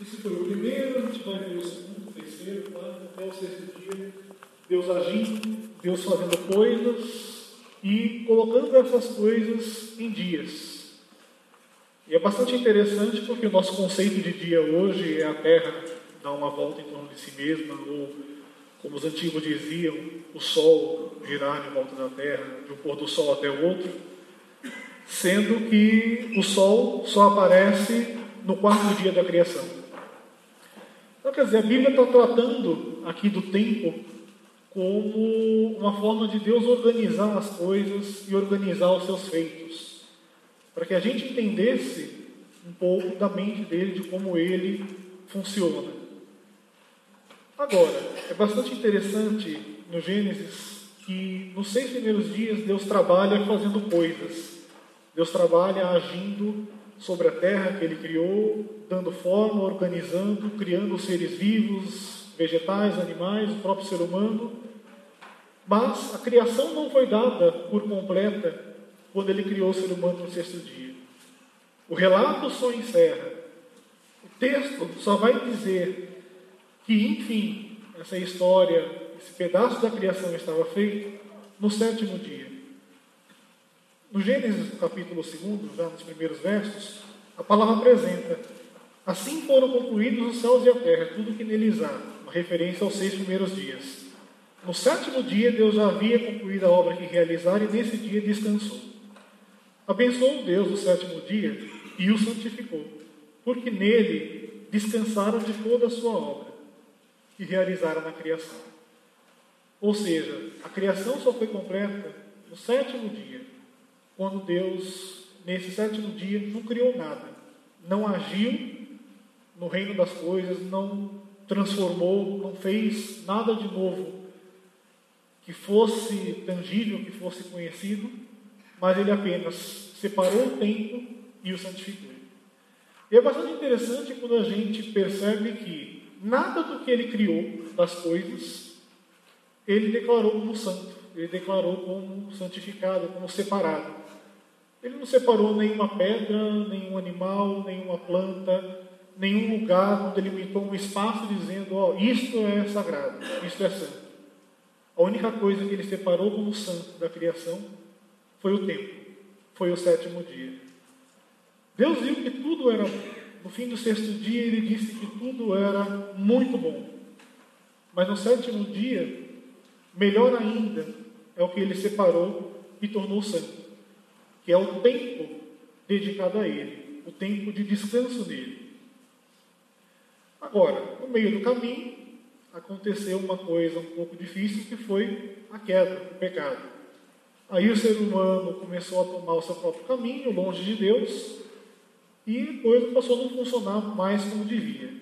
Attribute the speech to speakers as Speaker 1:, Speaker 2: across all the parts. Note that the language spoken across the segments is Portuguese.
Speaker 1: Esse foi o primeiro, a gente vai ver o segundo, o terceiro, o quarto, até o sexto dia. Deus agindo, Deus fazendo coisas e colocando essas coisas em dias. E é bastante interessante porque o nosso conceito de dia hoje é a Terra dar uma volta em torno de si mesma, ou, como os antigos diziam, o Sol girar em volta da Terra, de um pôr do Sol até o outro, sendo que o Sol só aparece no quarto dia da criação. Então, quer dizer, a Bíblia está tratando aqui do tempo como uma forma de Deus organizar as coisas e organizar os seus feitos, para que a gente entendesse um pouco da mente dele, de como ele funciona. Agora, é bastante interessante no Gênesis que nos seis primeiros dias Deus trabalha fazendo coisas, Deus trabalha agindo sobre a terra que ele criou, dando forma, organizando, criando seres vivos, vegetais, animais, o próprio ser humano. Mas a criação não foi dada por completa quando ele criou o ser humano no sexto dia. O relato só encerra. O texto só vai dizer que, enfim, essa história, esse pedaço da criação estava feito no sétimo dia. No Gênesis capítulo 2, já nos primeiros versos, a palavra apresenta: Assim foram concluídos os céus e a terra, tudo que neles há, uma referência aos seis primeiros dias. No sétimo dia, Deus já havia concluído a obra que realizara e nesse dia descansou. Abençoou Deus o sétimo dia e o santificou, porque nele descansaram de toda a sua obra que realizaram na criação. Ou seja, a criação só foi completa no sétimo dia quando Deus, nesse sétimo dia, não criou nada, não agiu no reino das coisas, não transformou, não fez nada de novo que fosse tangível, que fosse conhecido, mas ele apenas separou o tempo e o santificou. E é bastante interessante quando a gente percebe que nada do que ele criou, das coisas, ele declarou como santo, ele declarou como santificado, como separado. Ele não separou nenhuma pedra, nenhum animal, nenhuma planta, nenhum lugar onde delimitou um espaço dizendo: Ó, oh, isto é sagrado, isto é santo. A única coisa que ele separou como santo da criação foi o tempo, foi o sétimo dia. Deus viu que tudo era No fim do sexto dia, ele disse que tudo era muito bom. Mas no sétimo dia, melhor ainda, é o que ele separou e tornou santo que é o tempo dedicado a Ele, o tempo de descanso nele. Agora, no meio do caminho, aconteceu uma coisa um pouco difícil, que foi a queda, o pecado. Aí o ser humano começou a tomar o seu próprio caminho, longe de Deus, e a coisa passou a não funcionar mais como devia.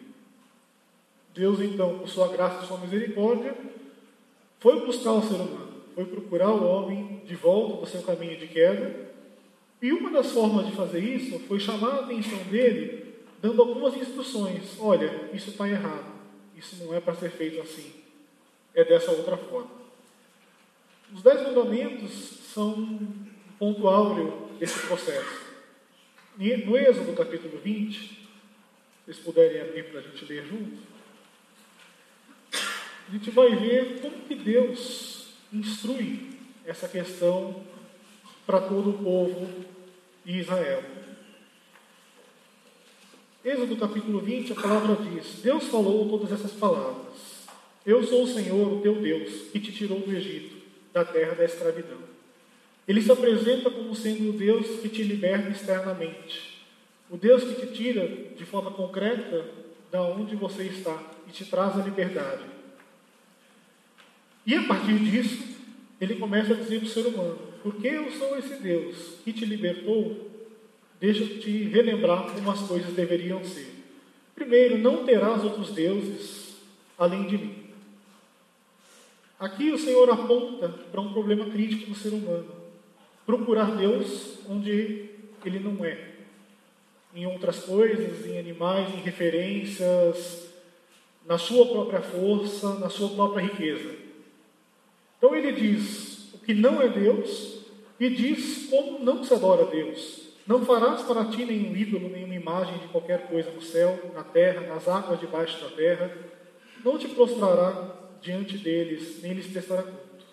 Speaker 1: Deus, então, por sua graça e sua misericórdia, foi buscar o ser humano, foi procurar o homem de volta do seu caminho de queda, e uma das formas de fazer isso foi chamar a atenção dele, dando algumas instruções. Olha, isso está errado. Isso não é para ser feito assim. É dessa outra forma. Os dez mandamentos são um ponto áureo desse processo. No Êxodo capítulo 20, se vocês puderem abrir para a gente ler junto, a gente vai ver como que Deus instrui essa questão para todo o povo de Israel. Êxodo capítulo 20, a palavra diz: Deus falou todas essas palavras. Eu sou o Senhor, o teu Deus, que te tirou do Egito, da terra da escravidão. Ele se apresenta como sendo o Deus que te liberta externamente, o Deus que te tira de forma concreta da onde você está e te traz a liberdade. E a partir disso, ele começa a dizer para o ser humano: porque eu sou esse Deus que te libertou, deixa eu te relembrar como as coisas deveriam ser. Primeiro, não terás outros deuses além de mim. Aqui o Senhor aponta para um problema crítico do ser humano: procurar Deus onde ele não é. Em outras coisas, em animais, em referências, na sua própria força, na sua própria riqueza. Então ele diz: que não é Deus, e diz como não se adora a Deus. Não farás para ti nenhum ídolo, nenhuma imagem de qualquer coisa no céu, na terra, nas águas debaixo da terra. Não te prostrará diante deles, nem lhes prestará culto.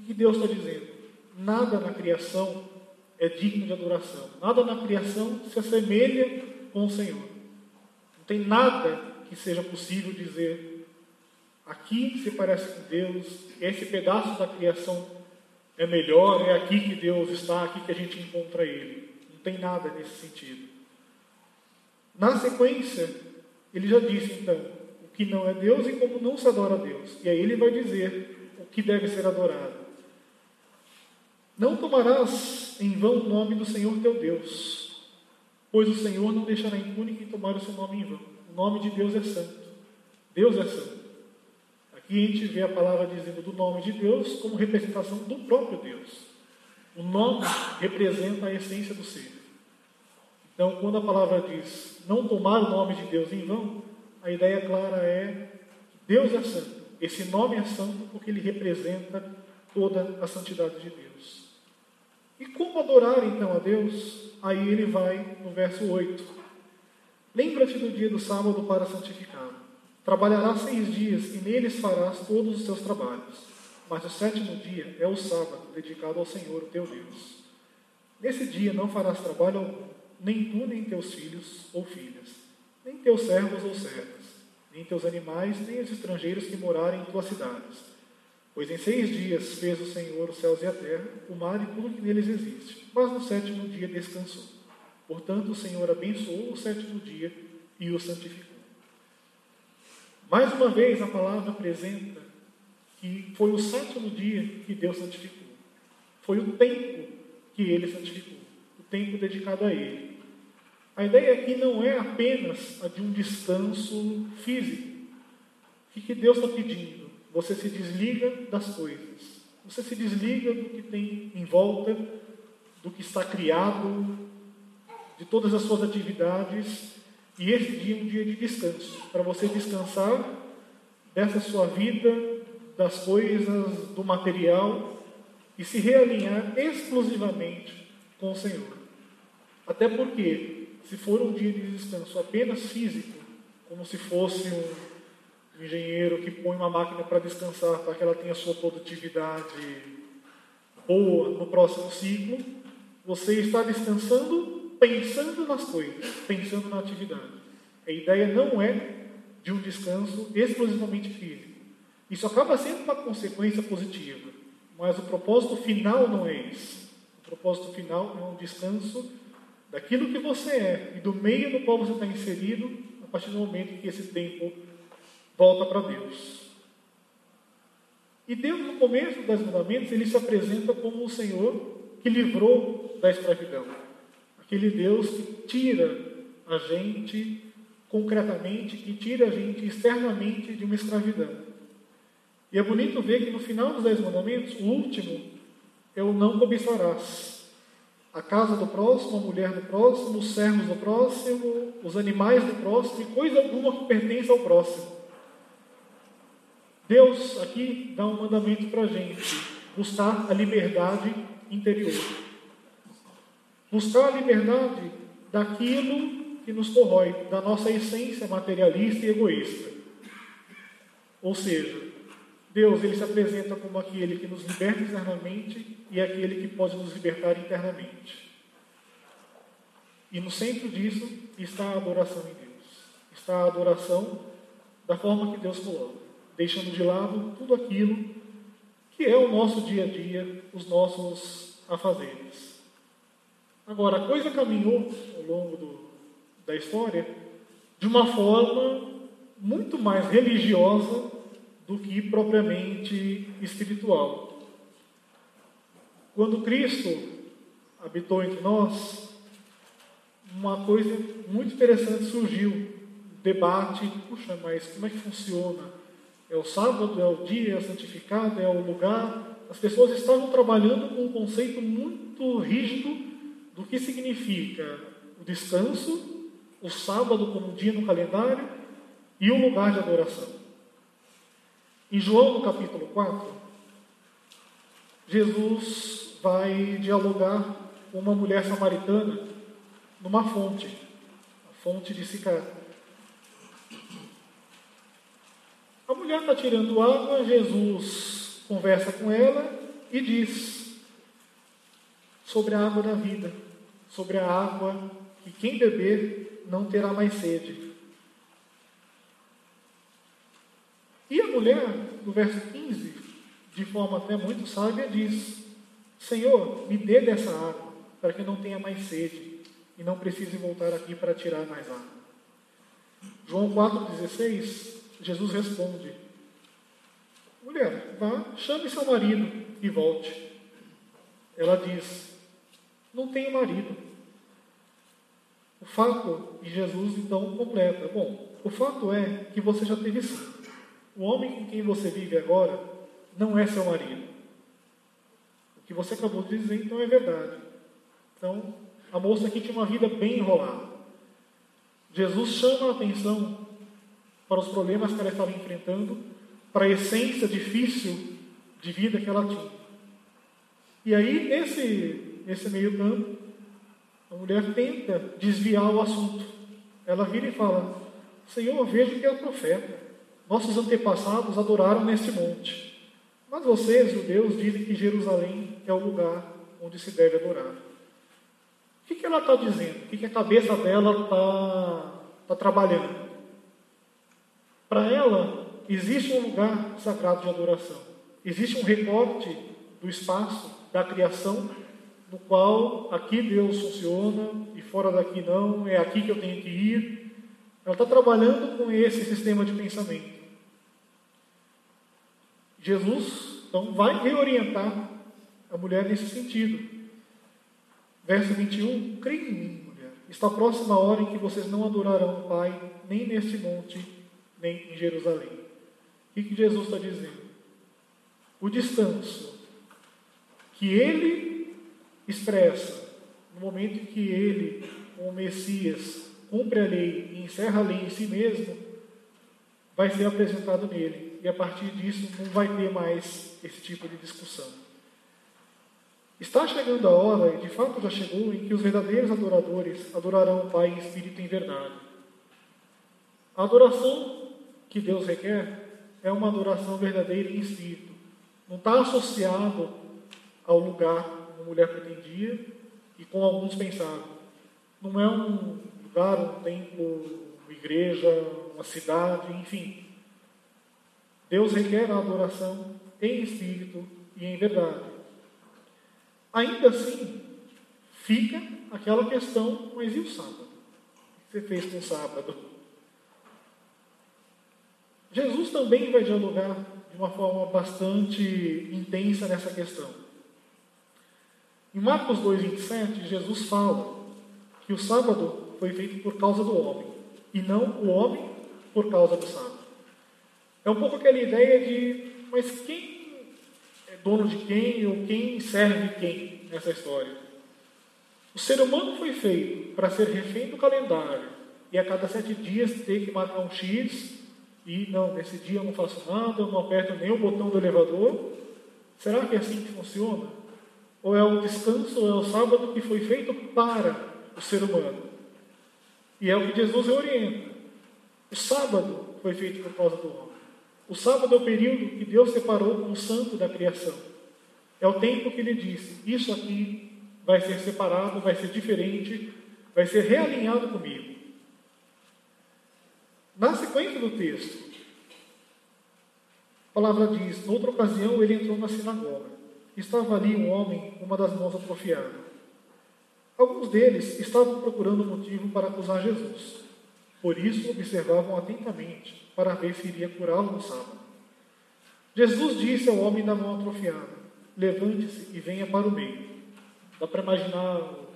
Speaker 1: O que Deus está dizendo? Nada na criação é digno de adoração. Nada na criação se assemelha com o Senhor. Não tem nada que seja possível dizer aqui se parece com Deus, esse pedaço da criação é melhor, é aqui que Deus está, aqui que a gente encontra Ele. Não tem nada nesse sentido. Na sequência, ele já disse então o que não é Deus e como não se adora a Deus. E aí ele vai dizer o que deve ser adorado. Não tomarás em vão o nome do Senhor teu Deus, pois o Senhor não deixará impune quem tomar o seu nome em vão. O nome de Deus é santo. Deus é santo. Aqui a gente vê a palavra dizendo do nome de Deus como representação do próprio Deus. O nome representa a essência do ser. Então, quando a palavra diz não tomar o nome de Deus em vão, a ideia clara é Deus é santo. Esse nome é santo porque ele representa toda a santidade de Deus. E como adorar então a Deus? Aí ele vai no verso 8. Lembra-te do dia do sábado para santificá-lo. Trabalharás seis dias e neles farás todos os seus trabalhos. Mas o sétimo dia é o sábado, dedicado ao Senhor, o teu Deus. Nesse dia não farás trabalho algum, nem tu, nem teus filhos ou filhas, nem teus servos ou servas, nem teus animais, nem os estrangeiros que morarem em tuas cidades. Pois em seis dias fez o Senhor os céus e a terra, o mar e tudo que neles existe. Mas no sétimo dia descansou. Portanto, o Senhor abençoou o sétimo dia e o santificou. Mais uma vez, a palavra apresenta que foi o sétimo dia que Deus santificou. Foi o tempo que ele santificou, o tempo dedicado a ele. A ideia aqui não é apenas a de um descanso físico. O que Deus está pedindo? Você se desliga das coisas. Você se desliga do que tem em volta, do que está criado, de todas as suas atividades e esse dia é um dia de descanso, para você descansar dessa sua vida, das coisas, do material e se realinhar exclusivamente com o Senhor. Até porque, se for um dia de descanso apenas físico, como se fosse um engenheiro que põe uma máquina para descansar, para que ela tenha sua produtividade boa no próximo ciclo, você está descansando pensando nas coisas, pensando na atividade. A ideia não é de um descanso exclusivamente físico. Isso acaba sendo uma consequência positiva, mas o propósito final não é esse. O propósito final é um descanso daquilo que você é e do meio no qual você está inserido a partir do momento que esse tempo volta para Deus. E Deus, no começo das mandamentos, ele se apresenta como o Senhor que livrou da escravidão. Aquele Deus que tira a gente concretamente, que tira a gente externamente de uma escravidão. E é bonito ver que no final dos Dez Mandamentos, o último é o não cobiçarás. A casa do próximo, a mulher do próximo, os servos do próximo, os animais do próximo e coisa alguma que pertence ao próximo. Deus aqui dá um mandamento para a gente: buscar a liberdade interior. Buscar a liberdade daquilo que nos corrói, da nossa essência materialista e egoísta. Ou seja, Deus ele se apresenta como aquele que nos liberta externamente e aquele que pode nos libertar internamente. E no centro disso está a adoração em Deus. Está a adoração da forma que Deus coloca, deixando de lado tudo aquilo que é o nosso dia a dia, os nossos afazeres. Agora, a coisa caminhou ao longo do, da história de uma forma muito mais religiosa do que propriamente espiritual. Quando Cristo habitou entre nós, uma coisa muito interessante surgiu. Debate, puxa, mas como é que funciona? É o sábado, é o dia, é santificado, é o lugar. As pessoas estavam trabalhando com um conceito muito rígido do que significa o descanso, o sábado como dia no calendário e o lugar de adoração. Em João, no capítulo 4, Jesus vai dialogar com uma mulher samaritana numa fonte, a fonte de Sicar. A mulher está tirando água, Jesus conversa com ela e diz sobre a água da vida, sobre a água que quem beber não terá mais sede. E a mulher, no verso 15, de forma até muito sábia, diz: Senhor, me dê dessa água, para que não tenha mais sede e não precise voltar aqui para tirar mais água. João 4,16, Jesus responde: Mulher, vá, chame seu marido e volte. Ela diz: Não tenho marido. O fato, e Jesus então completa: Bom, o fato é que você já teve sim. O homem com quem você vive agora não é seu marido. O que você acabou de dizer então é verdade. Então, a moça aqui tinha uma vida bem enrolada. Jesus chama a atenção para os problemas que ela estava enfrentando, para a essência difícil de vida que ela tinha. E aí, nesse, nesse meio campo, a mulher tenta desviar o assunto. Ela vira e fala: Senhor, vejo que é profeta. Nossos antepassados adoraram neste monte. Mas vocês, judeus, dizem que Jerusalém é o lugar onde se deve adorar. O que, que ela está dizendo? O que, que a cabeça dela está tá trabalhando? Para ela, existe um lugar sagrado de adoração. Existe um recorte do espaço, da criação, no qual aqui Deus funciona e fora daqui não, é aqui que eu tenho que ir. Ela está trabalhando com esse sistema de pensamento. Jesus, então, vai reorientar a mulher nesse sentido. Verso 21, creia em mim, mulher. Está próxima a hora em que vocês não adorarão o Pai, nem neste monte, nem em Jerusalém. O que Jesus está dizendo? O descanso que ele expressa no momento em que ele, o Messias, cumpre a lei e encerra a lei em si mesmo, vai ser apresentado nele e a partir disso não vai ter mais esse tipo de discussão. Está chegando a hora, e de fato já chegou, em que os verdadeiros adoradores adorarão o Pai em espírito e em verdade. A adoração que Deus requer é uma adoração verdadeira em espírito. Não está associado ao lugar uma mulher pretendia e como alguns pensavam. Não é um lugar, um templo, uma igreja, uma cidade, enfim. Deus requer a adoração em espírito e em verdade. Ainda assim, fica aquela questão, mas e o sábado? O que você fez com o sábado? Jesus também vai dialogar de uma forma bastante intensa nessa questão. Em Marcos 2,27, Jesus fala que o sábado foi feito por causa do homem, e não o homem por causa do sábado. É um pouco aquela ideia de, mas quem é dono de quem ou quem serve quem nessa história? O ser humano foi feito para ser refém do calendário e a cada sete dias ter que marcar um X e não, nesse dia eu não faço nada, eu não aperto nem o botão do elevador. Será que é assim que funciona? Ou é o descanso, ou é o sábado que foi feito para o ser humano? E é o que Jesus orienta. O sábado foi feito por causa do homem. O sábado é o período que Deus separou como santo da criação. É o tempo que ele disse: Isso aqui vai ser separado, vai ser diferente, vai ser realinhado comigo. Na sequência do texto, a palavra diz: Noutra ocasião ele entrou na sinagoga. Estava ali um homem com uma das mãos atrofiadas. Alguns deles estavam procurando motivo para acusar Jesus. Por isso observavam atentamente para ver se iria curá-lo no sábado. Jesus disse ao homem da mão atrofiada: Levante-se e venha para o meio. Dá para imaginar o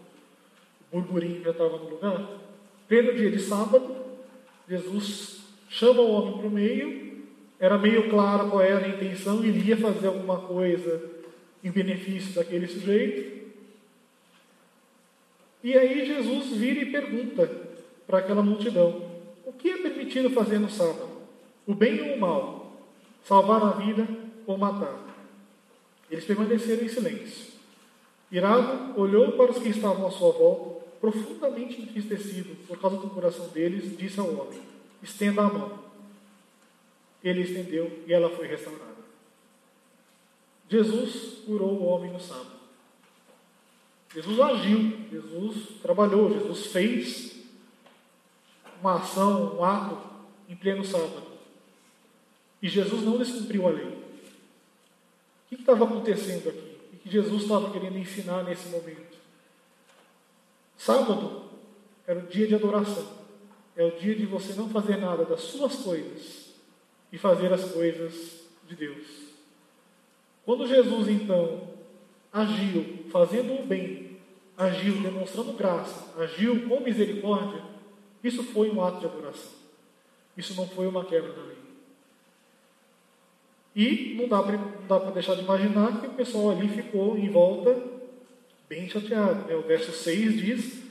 Speaker 1: burburinho que já estava no lugar? Pleno dia de sábado, Jesus chama o homem para o meio. Era meio claro qual era a intenção, ele ia fazer alguma coisa em benefício daquele sujeito. E aí Jesus vira e pergunta para aquela multidão: O que é permitido fazer no sábado? O bem ou o mal? Salvar a vida ou matar? Eles permaneceram em silêncio. Irado, olhou para os que estavam à sua volta, profundamente entristecido por causa do coração deles, disse ao homem: Estenda a mão. Ele estendeu e ela foi restaurada. Jesus curou o homem no sábado. Jesus agiu, Jesus trabalhou, Jesus fez uma ação, um ato em pleno sábado. E Jesus não descumpriu a lei. O que estava acontecendo aqui? O que Jesus estava querendo ensinar nesse momento? Sábado era o dia de adoração. É o dia de você não fazer nada das suas coisas e fazer as coisas de Deus. Quando Jesus então agiu fazendo o bem, agiu demonstrando graça, agiu com misericórdia, isso foi um ato de adoração. Isso não foi uma quebra da lei. E não dá para deixar de imaginar que o pessoal ali ficou em volta bem chateado. Né? O verso 6 diz: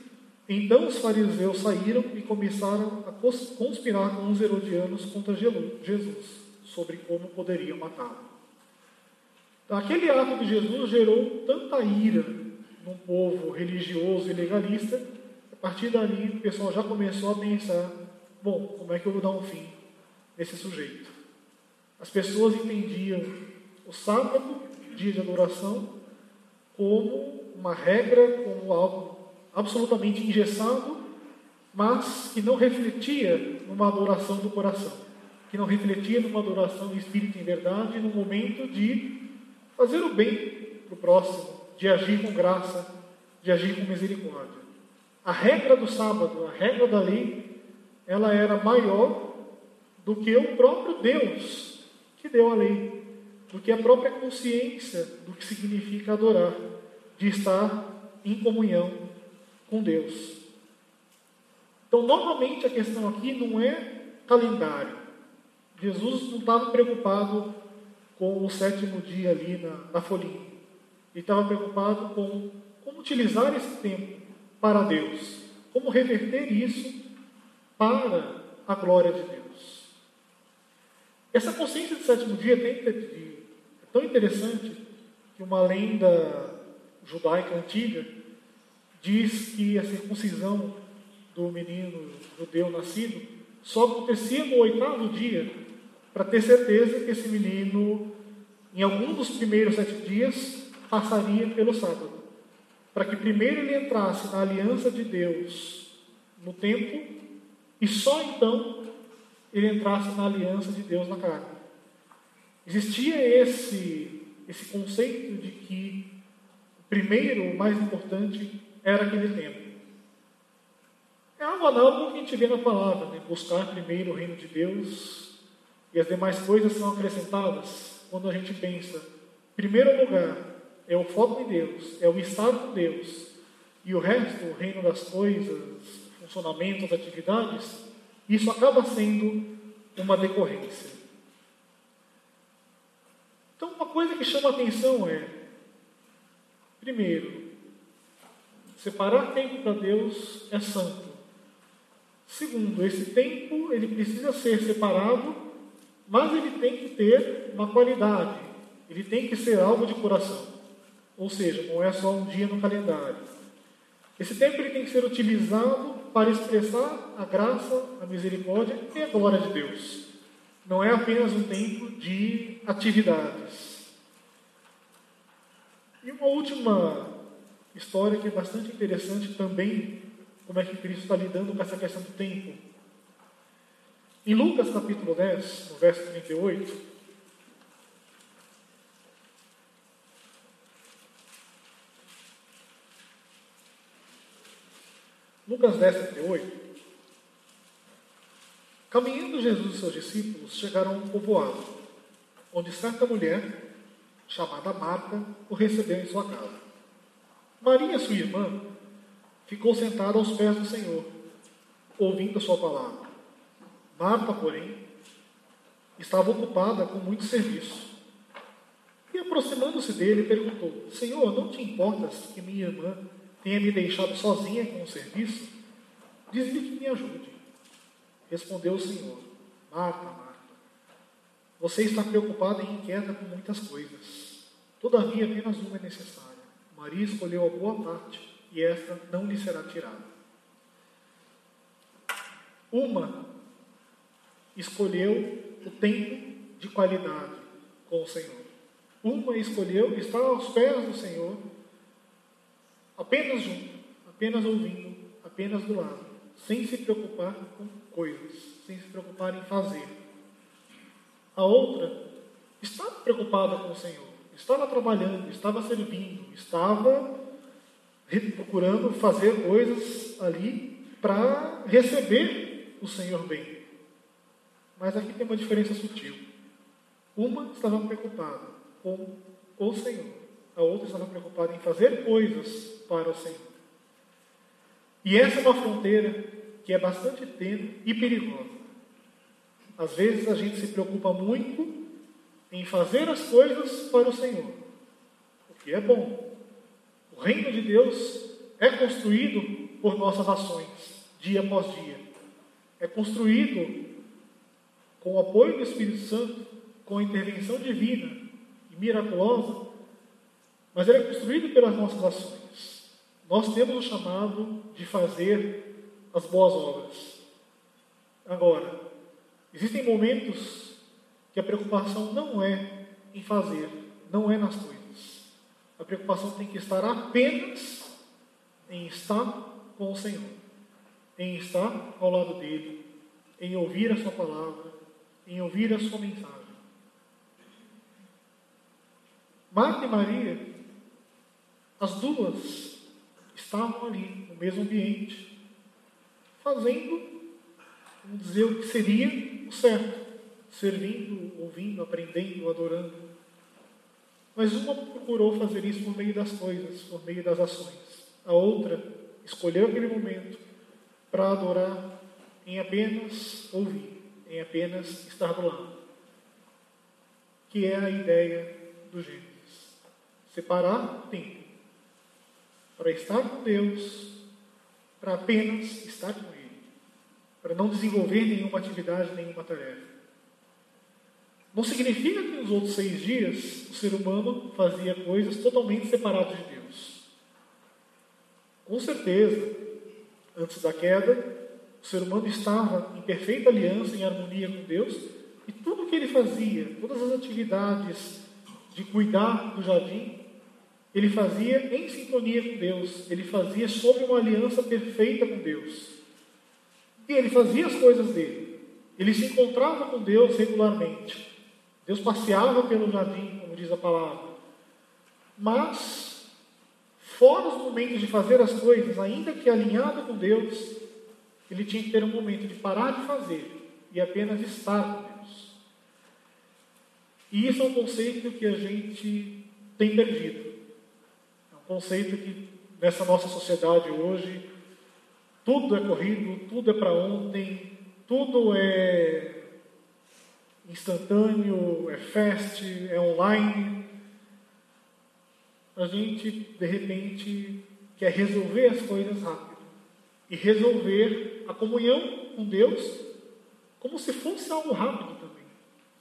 Speaker 1: Então os fariseus saíram e começaram a conspirar com os herodianos contra Jesus, sobre como poderiam matá-lo. Então, aquele ato de Jesus gerou tanta ira num povo religioso e legalista, a partir dali o pessoal já começou a pensar: bom, como é que eu vou dar um fim nesse sujeito? As pessoas entendiam o sábado, dia de adoração, como uma regra, como algo absolutamente engessado, mas que não refletia numa adoração do coração, que não refletia numa adoração de espírito em verdade, no momento de fazer o bem para o próximo, de agir com graça, de agir com misericórdia. A regra do sábado, a regra da lei, ela era maior do que o próprio Deus que deu a lei, do que a própria consciência do que significa adorar, de estar em comunhão com Deus. Então, novamente, a questão aqui não é calendário. Jesus não estava preocupado com o sétimo dia ali na, na folhinha. Ele estava preocupado com como utilizar esse tempo para Deus, como reverter isso para a glória de Deus. Essa consciência do sétimo dia é tão interessante que uma lenda judaica antiga diz que a circuncisão do menino judeu nascido só acontecia no oitavo dia para ter certeza que esse menino, em algum dos primeiros sete dias, passaria pelo sábado. Para que primeiro ele entrasse na aliança de Deus no tempo e só então ele entrasse na aliança de Deus na carne. Existia esse, esse conceito de que o primeiro, o mais importante, era aquele tempo. É algo análogo que a gente vê na palavra, né? buscar primeiro o reino de Deus e as demais coisas são acrescentadas quando a gente pensa, em primeiro lugar, é o foco em Deus, é o estar com Deus, e o resto, o reino das coisas, funcionamento, as atividades, isso acaba sendo uma decorrência. Então, uma coisa que chama a atenção é, primeiro, separar tempo para Deus é santo. Segundo, esse tempo ele precisa ser separado, mas ele tem que ter uma qualidade. Ele tem que ser algo de coração. Ou seja, não é só um dia no calendário. Esse tempo ele tem que ser utilizado para expressar a graça, a misericórdia e a glória de Deus. Não é apenas um tempo de atividades. E uma última história que é bastante interessante também, como é que Cristo está lidando com essa questão do tempo. Em Lucas capítulo 10, no verso 38, Lucas 10, 38. Caminhando Jesus e seus discípulos chegaram a um povoado, onde certa mulher, chamada Marta, o recebeu em sua casa. Maria, sua irmã, ficou sentada aos pés do Senhor, ouvindo a sua palavra. Marta, porém, estava ocupada com muito serviço. E aproximando-se dele, perguntou: Senhor, não te importas que minha irmã tenha me deixado sozinha com o serviço, diz-lhe que me ajude. Respondeu o Senhor: Marta, Marta, você está preocupada e inquieta com muitas coisas. Todavia, apenas uma é necessária. Maria escolheu a boa parte, e esta não lhe será tirada. Uma escolheu o tempo de qualidade com o Senhor. Uma escolheu estar aos pés do Senhor, apenas junto, apenas ouvindo, apenas do lado, sem se preocupar com coisas, sem se preocupar em fazer. A outra estava preocupada com o Senhor, estava trabalhando, estava servindo, estava procurando fazer coisas ali para receber o Senhor bem. Mas aqui tem uma diferença sutil. Uma estava preocupada com o Senhor, a outra estava preocupada em fazer coisas para o Senhor. E essa é uma fronteira que é bastante tênue e perigosa. Às vezes a gente se preocupa muito em fazer as coisas para o Senhor, o que é bom. O reino de Deus é construído por nossas ações, dia após dia. É construído com o apoio do Espírito Santo, com a intervenção divina e miraculosa, mas ele é construído pelas nossas ações. Nós temos o chamado de fazer as boas obras. Agora, existem momentos que a preocupação não é em fazer, não é nas coisas. A preocupação tem que estar apenas em estar com o Senhor, em estar ao lado dele, em ouvir a sua palavra, em ouvir a sua mensagem. Marta e Maria, as duas estavam ali, no mesmo ambiente, fazendo, vamos dizer, o que seria o certo, servindo, ouvindo, aprendendo, adorando. Mas uma procurou fazer isso por meio das coisas, por meio das ações. A outra escolheu aquele momento para adorar em apenas ouvir em apenas estar do lado. Que é a ideia do Gênesis. Separar o tempo para estar com Deus, para apenas estar com Ele, para não desenvolver nenhuma atividade, nenhuma tarefa. Não significa que nos outros seis dias o ser humano fazia coisas totalmente separadas de Deus. Com certeza, antes da queda, o ser humano estava em perfeita aliança, em harmonia com Deus, e tudo que ele fazia, todas as atividades de cuidar do jardim, ele fazia em sintonia com Deus, ele fazia sob uma aliança perfeita com Deus. E ele fazia as coisas dele, ele se encontrava com Deus regularmente. Deus passeava pelo jardim, como diz a palavra. Mas, fora os momentos de fazer as coisas, ainda que alinhado com Deus, ele tinha que ter um momento de parar de fazer e apenas estar com Deus. E isso é um conceito que a gente tem perdido. É um conceito que nessa nossa sociedade hoje tudo é corrido, tudo é para ontem, tudo é instantâneo, é fast, é online. A gente, de repente, quer resolver as coisas rápido e resolver a comunhão com Deus como se fosse algo rápido também,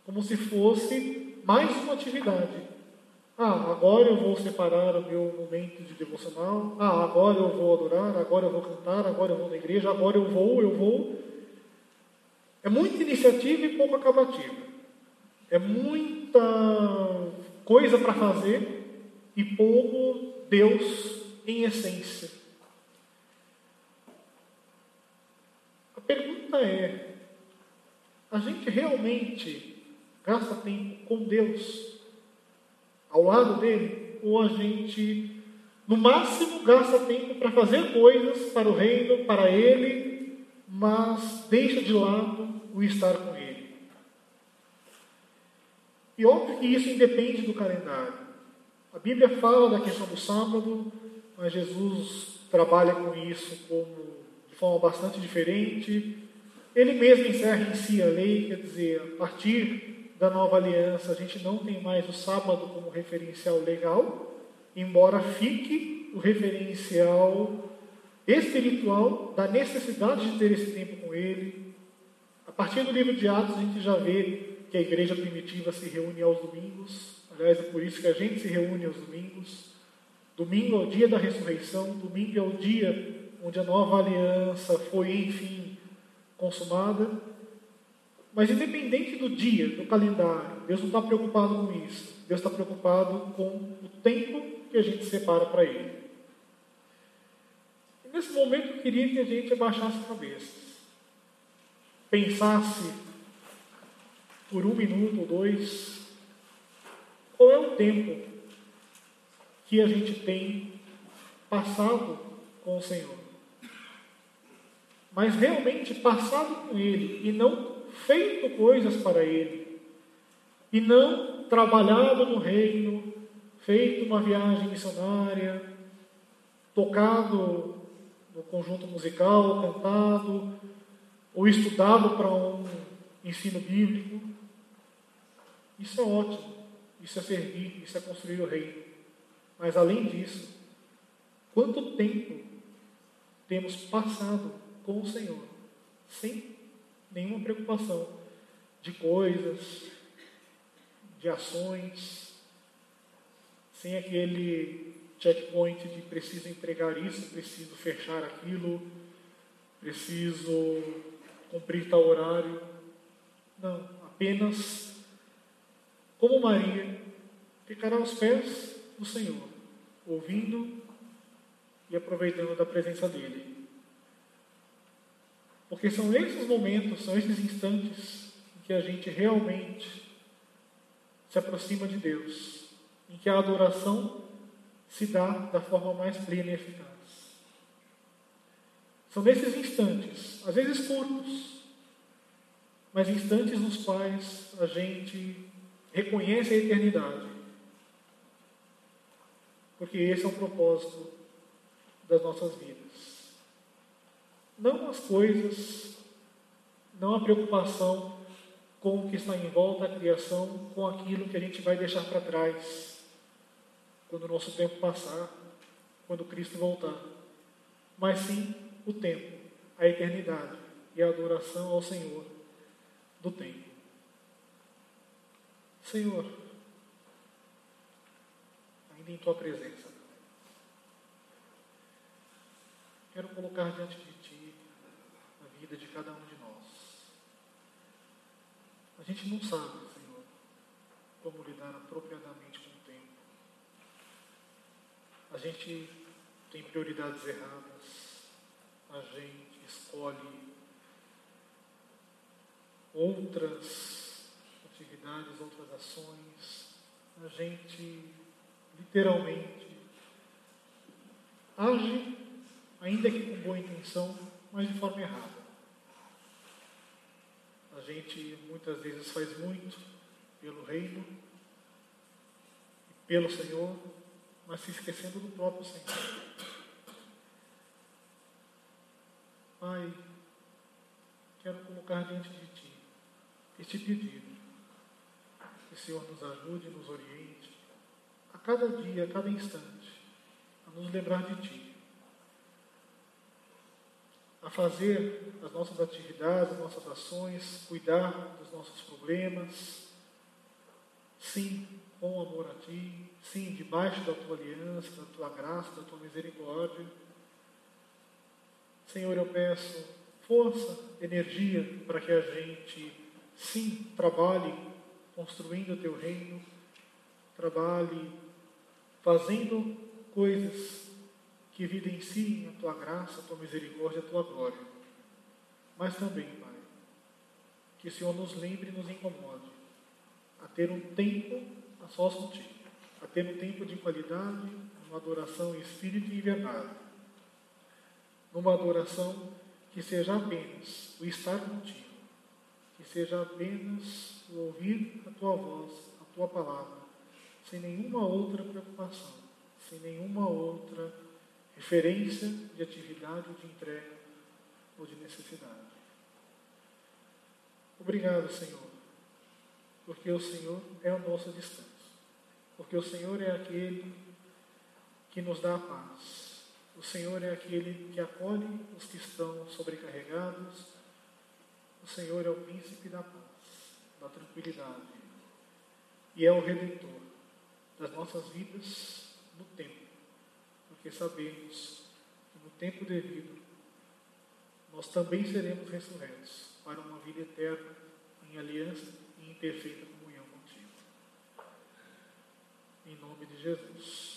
Speaker 1: como se fosse mais uma atividade. Ah, agora eu vou separar o meu momento de devocional. Ah, agora eu vou adorar, agora eu vou cantar, agora eu vou na igreja, agora eu vou, eu vou. É muita iniciativa e pouco acabativa. É muita coisa para fazer e pouco Deus em essência. Pergunta é: a gente realmente gasta tempo com Deus, ao lado dele, ou a gente, no máximo, gasta tempo para fazer coisas para o reino, para ele, mas deixa de lado o estar com ele? E óbvio que isso independe do calendário. A Bíblia fala da questão do sábado, mas Jesus trabalha com isso como forma bastante diferente. Ele mesmo encerra em si a lei, quer dizer, a partir da nova aliança, a gente não tem mais o sábado como referencial legal, embora fique o referencial espiritual da necessidade de ter esse tempo com ele. A partir do livro de Atos, a gente já vê que a igreja primitiva se reúne aos domingos. Aliás, é por isso que a gente se reúne aos domingos. Domingo é o dia da ressurreição, domingo é o dia onde a nova aliança foi, enfim, consumada. Mas, independente do dia, do calendário, Deus não está preocupado com isso. Deus está preocupado com o tempo que a gente separa para Ele. E nesse momento eu queria que a gente abaixasse a cabeça, pensasse por um minuto ou dois qual é o tempo que a gente tem passado com o Senhor. Mas realmente passado com Ele e não feito coisas para Ele. E não trabalhado no reino, feito uma viagem missionária, tocado no conjunto musical, cantado, ou estudado para um ensino bíblico. Isso é ótimo, isso é servir, isso é construir o reino. Mas além disso, quanto tempo temos passado com o Senhor, sem nenhuma preocupação de coisas, de ações, sem aquele checkpoint de preciso entregar isso, preciso fechar aquilo, preciso cumprir tal horário. Não, apenas como Maria, ficará aos pés do Senhor, ouvindo e aproveitando da presença dEle. Porque são esses momentos, são esses instantes em que a gente realmente se aproxima de Deus, em que a adoração se dá da forma mais plena e eficaz. São nesses instantes, às vezes curtos, mas instantes nos quais a gente reconhece a eternidade. Porque esse é o propósito das nossas vidas. Não as coisas, não a preocupação com o que está em volta da criação, com aquilo que a gente vai deixar para trás quando o nosso tempo passar, quando Cristo voltar. Mas sim o tempo, a eternidade e a adoração ao Senhor do tempo. Senhor, ainda em tua presença, quero colocar diante de vida de cada um de nós. A gente não sabe, Senhor, como lidar apropriadamente com o tempo. A gente tem prioridades erradas. A gente escolhe outras atividades, outras ações. A gente literalmente age, ainda que com boa intenção, mas de forma errada. A gente muitas vezes faz muito pelo reino, pelo Senhor, mas se esquecendo do próprio Senhor. Pai, quero colocar diante de Ti este pedido. Que o Senhor nos ajude, nos oriente, a cada dia, a cada instante, a nos lembrar de Ti a fazer as nossas atividades, as nossas ações, cuidar dos nossos problemas, sim, com amor a Ti, sim, debaixo da Tua aliança, da Tua graça, da Tua misericórdia. Senhor, eu peço força, energia para que a gente, sim, trabalhe construindo o Teu reino, trabalhe fazendo coisas que evidenciem a tua graça, a tua misericórdia, a tua glória. Mas também, Pai, que o Senhor nos lembre e nos incomode a ter um tempo a sós contigo, a ter um tempo de qualidade, uma adoração em espírito e em verdade. Numa adoração que seja apenas o estar contigo, que seja apenas o ouvir a tua voz, a tua palavra, sem nenhuma outra preocupação, sem nenhuma outra referência de atividade de entrega ou de necessidade. Obrigado, Senhor, porque o Senhor é a nossa distância, porque o Senhor é aquele que nos dá a paz, o Senhor é aquele que acolhe os que estão sobrecarregados, o Senhor é o príncipe da paz, da tranquilidade e é o redentor das nossas vidas no tempo
Speaker 2: porque sabemos que no tempo devido nós também seremos ressurretos para uma vida eterna em aliança e em perfeita comunhão contigo. Em nome de Jesus.